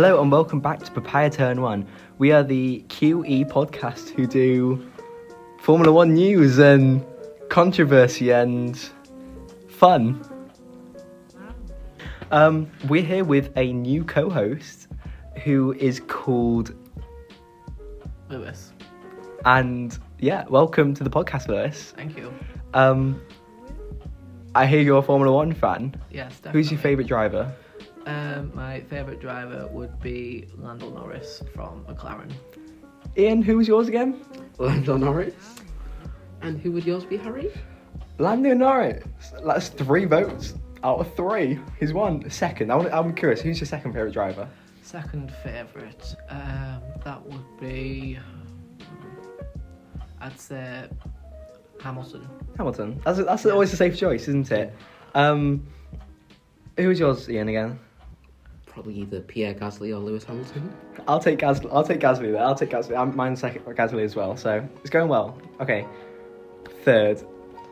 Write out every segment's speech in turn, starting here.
Hello and welcome back to Papaya Turn One. We are the QE podcast who do Formula One news and controversy and fun. Um, we're here with a new co-host who is called Lewis. and yeah, welcome to the podcast, Lewis. Thank you. Um, I hear you're a Formula One fan. Yes, definitely. Who's your favourite driver? Um, my favourite driver would be Lando Norris from McLaren. Ian, who was yours again? Lando Norris. And who would yours be, Harry? Lando Norris. That's three votes out of three. He's won. Second. I want, I'm curious. Who's your second favourite driver? Second favourite, um, that would be. I'd say Hamilton. Hamilton. That's that's always a safe choice, isn't it? Um, who was yours, Ian? Again. Probably either Pierre Gasly or Lewis Hamilton. I'll take Gasly. I'll take Gasly. There. I'll take Gasly. I'm mine's second Gasly as well. So it's going well. Okay. Third.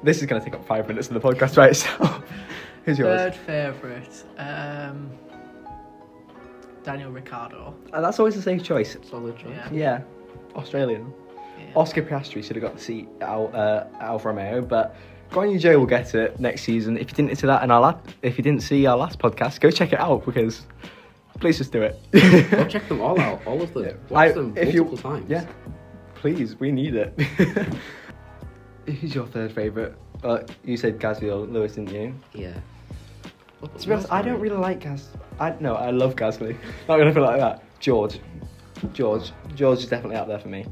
This is going to take up five minutes of the podcast right? itself. Who's yours? Third favourite, um, Daniel Ricciardo. Uh, that's always a safe choice. Solid choice. Yeah. Yeah. Australian. Yeah. Oscar Piastri should have got the seat out Al, uh, Alfa Romeo, but Guan Yu will get it next season. If you didn't see that in our la- if you didn't see our last podcast, go check it out because please just do it. Go check them all out, all of them. Yeah. Watch I- them if you- multiple times. Yeah, please, we need it. Who's your third favourite? Uh, you said Gasly Lewis, didn't you? Yeah. What- To be honest, I don't really like Gas. I no, I love Gasly. Not gonna feel like that. George, George, George is definitely out there for me.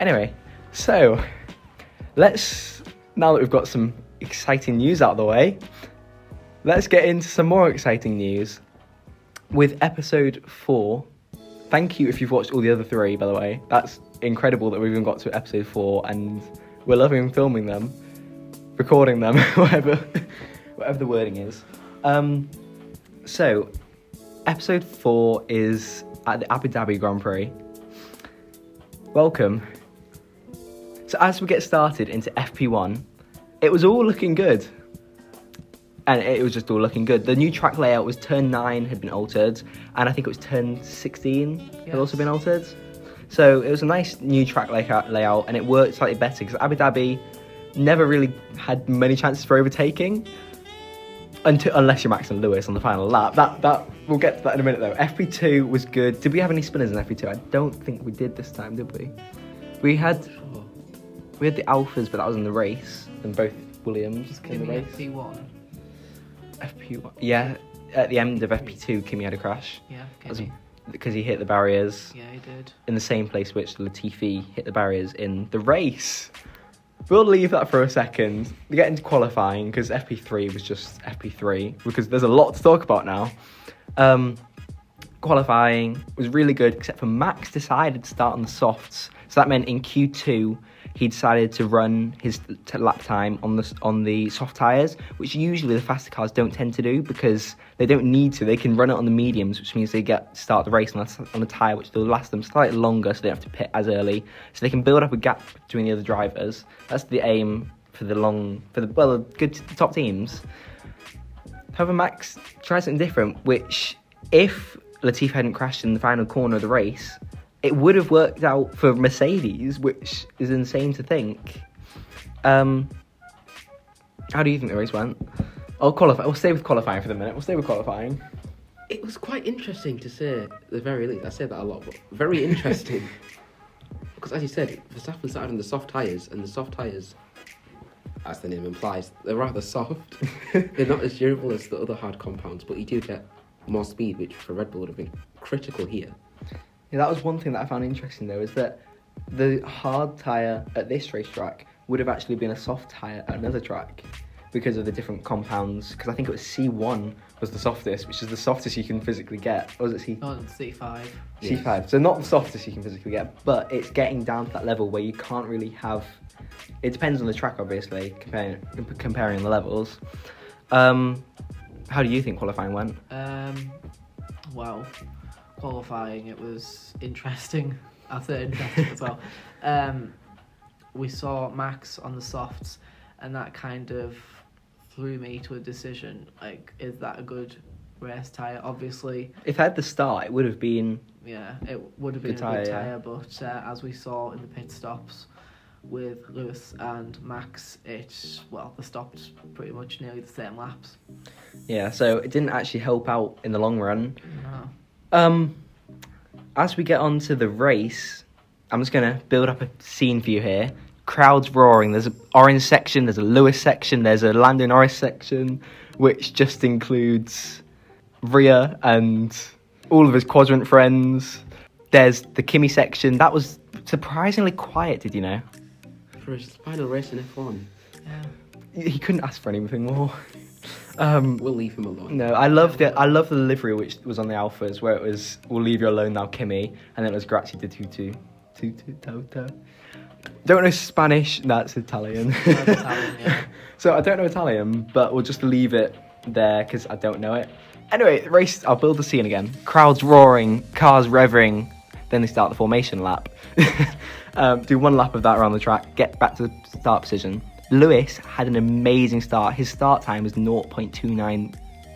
Anyway, so let's now that we've got some exciting news out of the way, let's get into some more exciting news with episode four. Thank you if you've watched all the other three, by the way. That's incredible that we've even got to episode four, and we're loving filming them, recording them, whatever, whatever the wording is. Um, so, episode four is at the Abu Dhabi Grand Prix. Welcome. So, as we get started into FP1, it was all looking good. And it was just all looking good. The new track layout was turn 9 had been altered, and I think it was turn 16 had also been altered. So it was a nice new track layout, uh, layout and it worked slightly better because Abu Dhabi never really had many chances for overtaking until unless you're Max and Lewis on the final lap. That that we'll get to that in a minute though. FP2 was good. Did we have any spinners in FP2? I don't think we did this time, did we? We had we had the Alphas, but that was in the race, and both Williams came in the race. FP1. FP1, yeah. At the end of FP2, Kimi had a crash Yeah, because he hit the barriers Yeah, he did. in the same place which Latifi hit the barriers in the race. We'll leave that for a second. We get into qualifying because FP3 was just FP3 because there's a lot to talk about now. Um, qualifying was really good except for Max decided to start on the softs. So that meant in Q2 he decided to run his lap time on the on the soft tires, which usually the faster cars don't tend to do because they don't need to. They can run it on the mediums, which means they get start the race on a, on tire which will last them slightly longer, so they don't have to pit as early. So they can build up a gap between the other drivers. That's the aim for the long for the well the good top teams. However, Max tried something different, which if Latifi hadn't crashed in the final corner of the race, it would have worked out for Mercedes, which is insane to think. Um, how do you think the race went? I'll qualify. We'll stay with qualifying for the minute. We'll stay with qualifying. It was quite interesting to say, the very least. I say that a lot, but very interesting. because as you said, Verstappen started on the soft tyres, and the soft tyres, as the name implies, they're rather soft. they're not as durable as the other hard compounds, but you do get more speed, which for Red Bull would have been critical here. Yeah, that was one thing that I found interesting though, is that the hard tire at this racetrack would have actually been a soft tire at another track because of the different compounds. Because I think it was C1 was the softest, which is the softest you can physically get. Or was it C? Oh, C5. C5. So not the softest you can physically get, but it's getting down to that level where you can't really have. It depends on the track, obviously, comparing comparing the levels. Um, how do you think qualifying went? Um, well, qualifying it was interesting. I say interesting as well. Um, we saw Max on the softs, and that kind of threw me to a decision. Like, is that a good race tyre. Obviously, If I had the start, it would have been yeah, it would have been a good tyre, tyre, yeah. but uh, as we saw in the pit stops with Lewis and Max, it well, they stopped pretty much nearly the same laps. yeah. So it didn't actually help out in the long run. No. Um, as we get on to the race, I'm just gonna build up a scene for you here. Crowds roaring. There's an orange section. There's a Lewis section. There's a Lando Norris section, which just includes Rhea and all of his quadrant friends. There's the Kimi section. That was surprisingly quiet. Did you know? For his final race in F1, Yeah. He couldn't ask for anything more. Um, we'll leave him alone. No, I love the I love the livery which was on the Alphas where it was "We'll leave you alone now, Kimi," and then it was "Grazie di tutu, tutu toto." Don't know Spanish. That's Italian. That's Italian, yeah. so I don't know Italian, but we'll just leave it there because I don't know it. Anyway, race. I'll build the scene again. Crowds roaring, cars revving. Then they start the formation lap. um, do one lap of that around the track. Get back to the start position. Lewis had an amazing start. His start time was 0.29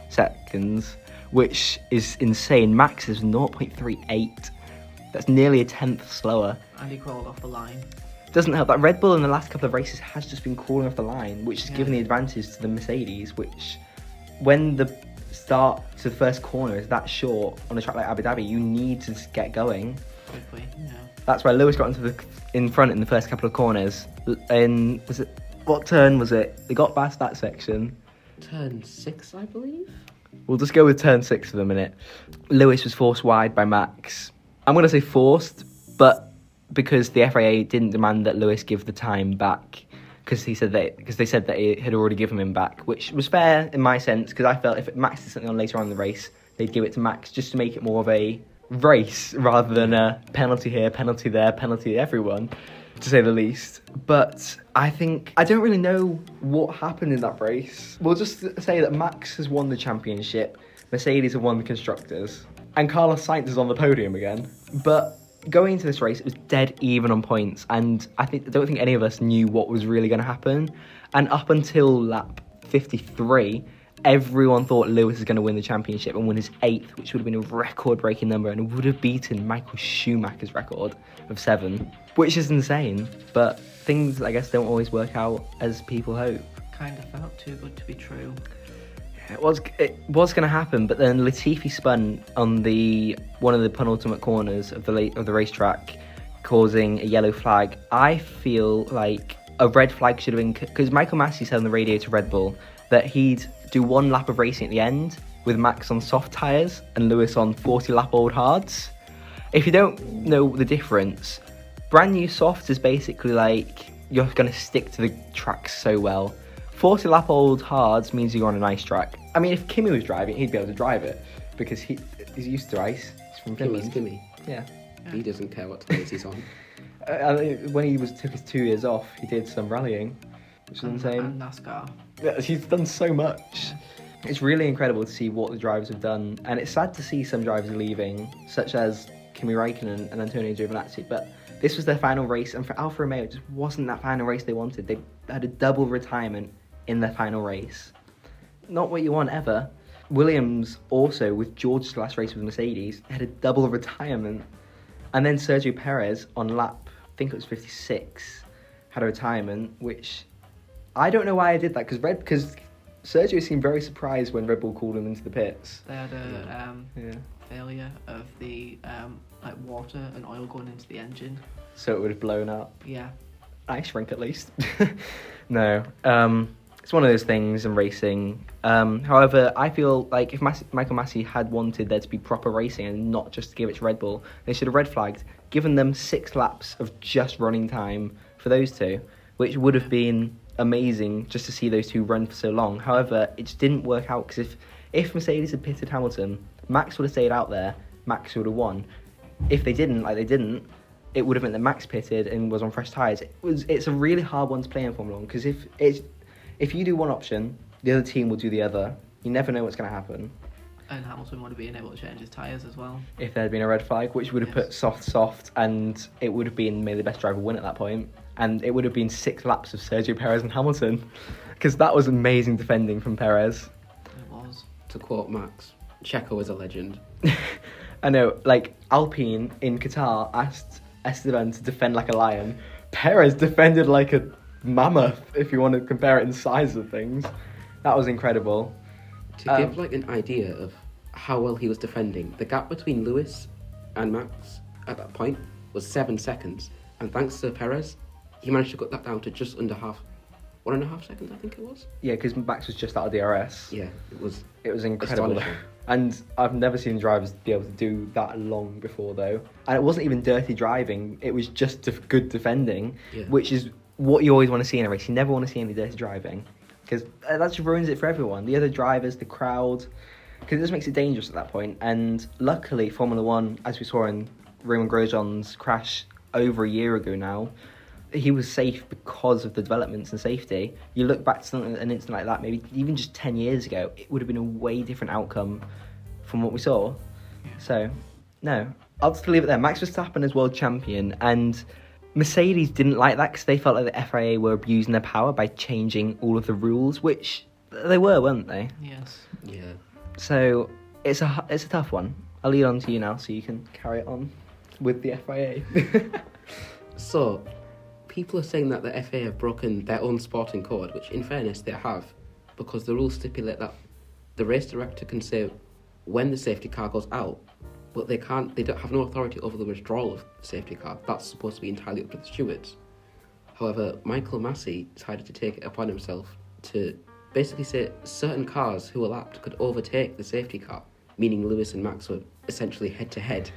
seconds, which is insane. Max is 0.38. That's nearly a tenth slower. And he crawled off the line. Doesn't help that Red Bull in the last couple of races has just been crawling off the line, which has Yeah. given the advantage to the Mercedes. Which, when the start to the first corner is that short on a track like Abu Dhabi, you need to get going. Quickly, yeah. That's why Lewis got into the in front in the first couple of corners. In was it what turn was it? They got past that section. Turn six, I believe. We'll just go with turn six for the minute. Lewis was forced wide by Max. I'm going to say forced, but because the FIA didn't demand that Lewis give the time back, because he said that because they said that it had already given him back, which was fair in my sense. Because I felt if Max did something on later on in the race, they'd give it to Max just to make it more of a race rather than a penalty here, penalty there, penalty to everyone, to say the least. But I think I don't really know what happened in that race. We'll just say that Max has won the championship, Mercedes have won the constructors, and Carlos Sainz is on the podium again. But going into this race, it was dead even on points, and I think I don't think any of us knew what was really going to happen. And up until lap 53, everyone thought Lewis was going to win the championship and win his eighth, which would have been a record-breaking number and would have beaten Michael Schumacher's record of seven, which is insane. But things, I guess, don't always work out as people hope. Kind of felt too good to be true. It was it was going to happen, but then Latifi spun on the one of the penultimate corners of the late, of the racetrack, causing a yellow flag. I feel like a red flag should have been because Michael Masi said on the radio to Red Bull that he'd do one lap of racing at the end with Max on soft tires and Lewis on 40 lap old hards. If you don't know the difference, brand new softs is basically like you're going to stick to the track so well. 40 lap old hards means you're on a nice track. I mean, if Kimi was driving, he'd be able to drive it because he, he's used to ice. He's from Kimmy's. Kimi. Yeah. He doesn't care what tires he's on. Uh, when he was took his two years off, he did some rallying, which is And, insane. and NASCAR. Yeah, he's done so much. It's really incredible to see what the drivers have done, and it's sad to see some drivers leaving, such as Kimi Raikkonen and Antonio Giovinazzi. But this was their final race, and for Alfa Romeo, it just wasn't that final race they wanted. They had a double retirement in their final race. Not what you want ever. Williams also, with George's last race with Mercedes, had a double retirement. And then Sergio Perez on lap, I think it was 56, had a retirement, which I don't know why I did that because Red because Sergio seemed very surprised when Red Bull called him into the pits. They had a um, Yeah. failure of the um, like water and oil going into the engine. So it would have blown up. Yeah. Ice rink at least. no. Um, it's one of those things in racing. Um, however, I feel like if Mas- Michael Masi had wanted there to be proper racing and not just to give it to Red Bull, they should have red flagged, given them six laps of just running time for those two, which would have been amazing just to see those two run for so long. However, it just didn't work out because if, if Mercedes had pitted Hamilton, Max would have stayed out there, Max would have won. If they didn't, like they didn't, it would have meant that Max pitted and was on fresh tyres. It was it's a really hard one to play in Formula One because if it's if you do one option, the other team will do the other. You never know what's going to happen. And Hamilton would have been able to change his tyres as well. If there had been a red flag, which would have Yes. put soft soft, and it would have been maybe the best driver win at that point, and it would have been six laps of Sergio Perez and Hamilton, because that was amazing defending from Perez. It was. to quote Max, Checo is a legend. I know, like Alpine in Qatar asked Esteban to defend like a lion. Perez defended like a mammoth, if you want to compare it in size of things. That was incredible. To Um, give like an idea of how well he was defending, the gap between Lewis and Max at that point was seven seconds, and thanks to Perez, he managed to cut that down to just under half, one and a half seconds, I think it was. Yeah, because Max was just out of DRS. Yeah, it was. It was incredible. And I've never seen drivers be able to do that long before, though. And it wasn't even dirty driving, it was just def- good defending, Yeah. which is what you always want to see in a race. You never want to see any dirty driving. Because uh, that just ruins it for everyone. The other drivers, the crowd. Because it just makes it dangerous at that point. And luckily, Formula One, as we saw in Romain Grosjean's crash over a year ago now, he was safe because of the developments and safety. You look back to something, an incident like that, maybe even just 10 years ago, it would have been a way different outcome from what we saw. So, no, I'll just leave it there. Max Verstappen is world champion, and Mercedes didn't like that because they felt like the FIA were abusing their power by changing all of the rules, which they were, weren't they? Yes. Yeah. So it's a it's a tough one. I'll lead on to you now, so you can carry it on with the FIA. So, people are saying that the FA have broken their own sporting code, which, in fairness, they have, because the rules stipulate that the race director can say when the safety car goes out, but they can't. They don't have no authority over the withdrawal of the safety car. That's supposed to be entirely up to the stewards. However, Michael Masi decided to take it upon himself to basically say certain cars who were lapped could overtake the safety car, meaning Lewis and Max were essentially head to head.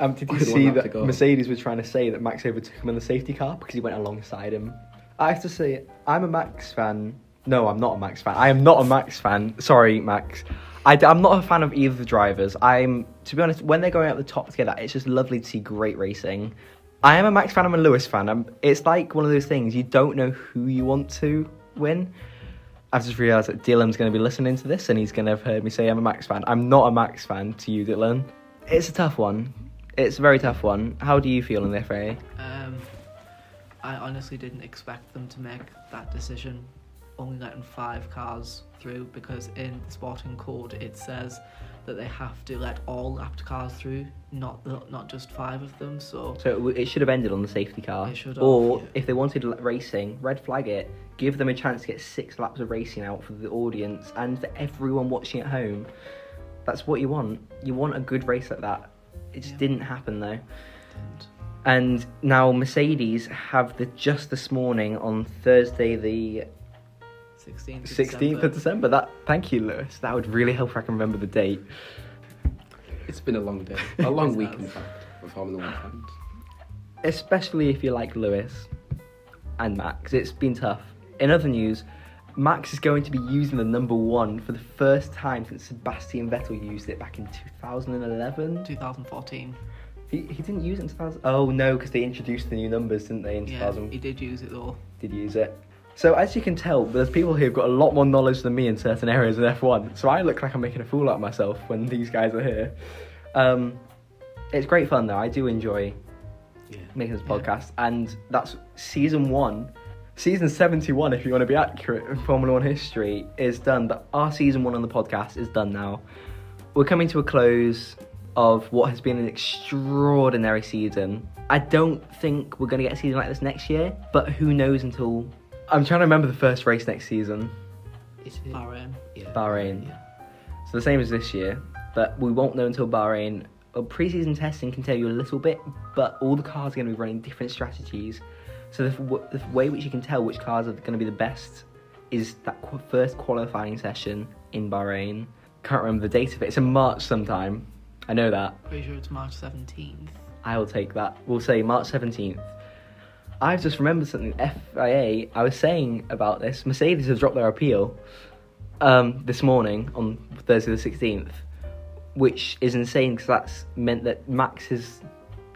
Um, did you see that. Mercedes was trying to say that Max overtook him in the safety car because he went alongside him? I have to say, I'm a Max fan. No, I'm not a Max fan. I am not a Max fan. Sorry, Max. I, am not a fan of either of the drivers. I'm, to be honest, when they're going out the top together, it's just lovely to see great racing. I am a Max fan. I'm a Lewis fan. I'm, it's like one of those things you don't know who you want to win. I've just realised that Dylan's going to be listening to this and he's going to have heard me say I'm a Max fan. I'm not a Max fan to you, Dylan. It's a tough one. It's a very tough one. How do you feel in the FAA? Um, I honestly didn't expect them to make that decision, only letting five cars through because in the sporting code it says that they have to let all lapped cars through, not the, not just five of them. So So it, w- it should have ended on the safety car. It should have, or yeah. if they wanted l- racing, red flag it. Give them a chance to get six laps of racing out for the audience and for everyone watching at home. That's what you want. You want a good race like that. It just Yeah. didn't happen though. And now Mercedes have the just this morning on Thursday the 16th. of 16th December. of December. That thank you, Lewis. That would really help if I can remember the date. It's been a long day, a long week, in fact, for Formula One fans. especially if you like Lewis and Max. It's been tough. In other news, Max is going to be using the number one for the first time since Sebastian Vettel used it back in 2011. 2014. He, he didn't use it in 2000. Oh no, because they introduced the new numbers, didn't they? In Yeah, 2000, he did use it though. did use it. So as you can tell, there's people here who've got a lot more knowledge than me in certain areas of F1. So I look like I'm making a fool out of myself when these guys are here. Um, it's great fun though. I do enjoy Yeah. making this Yeah. podcast, and that's season one. Season 71, if you want to be accurate in Formula One history, is done. But our season one on the podcast is done now. We're coming to a close of what has been an extraordinary season. I don't think we're going to get a season like this next year, but who knows until. I'm trying to remember the first race next season Is it? Bahrain. Yeah. Bahrain. Yeah. So the same as this year, but we won't know until Bahrain. Well, pre-season testing can tell you a little bit, but all the cars are going to be running different strategies. So the, the way which you can tell which cars are going to be the best is that qu- first qualifying session in Bahrain. Can't remember the date of it. It's in March sometime. I know that. Pretty sure it's March 17th. I will take that. We'll say March 17th. I've just remembered something. FIA, I was saying about this. Mercedes have dropped their appeal um, this morning on Thursday the 16th, which is insane because that's meant that Max has,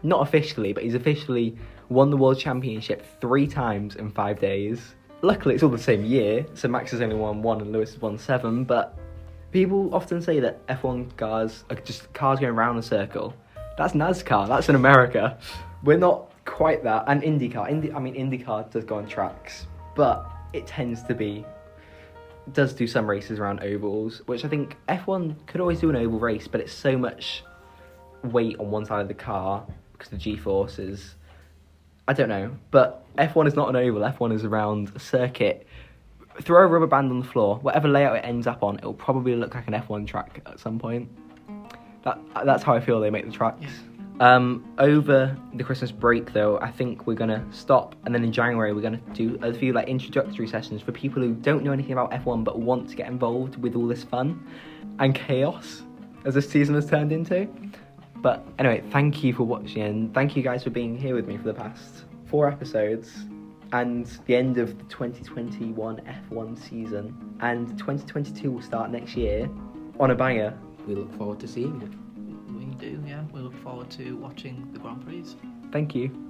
not officially, but he's officially won the World Championship three times in five days. Luckily, it's all the same year, so Max has only won one and Lewis has won seven, but people often say that F1 cars are just cars going around a circle. That's NASCAR. That's in America. We're not quite that. And IndyCar. Indy, I mean, IndyCar does go on tracks, but it tends to be does do some races around ovals, which I think F1 could always do an oval race, but it's so much weight on one side of the car because the G forces. I don't know, but F1 is not an oval. F1 is around a circuit. Throw a rubber band on the floor, whatever layout it ends up on, it'll probably look like an F1 track at some point. That that's how I feel they make the tracks. Yeah. Um, over the Christmas break, though, I think we're gonna stop, and then in January we're gonna do a few like introductory sessions for people who don't know anything about F1 but want to get involved with all this fun and chaos as this season has turned into. But anyway, thank you for watching, and thank you guys for being here with me for the past four episodes and the end of the 2021 F1 season. And 2022 will start next year on a banger. We look forward to seeing it. We do, yeah. We look forward to watching the Grand Prix. Thank you.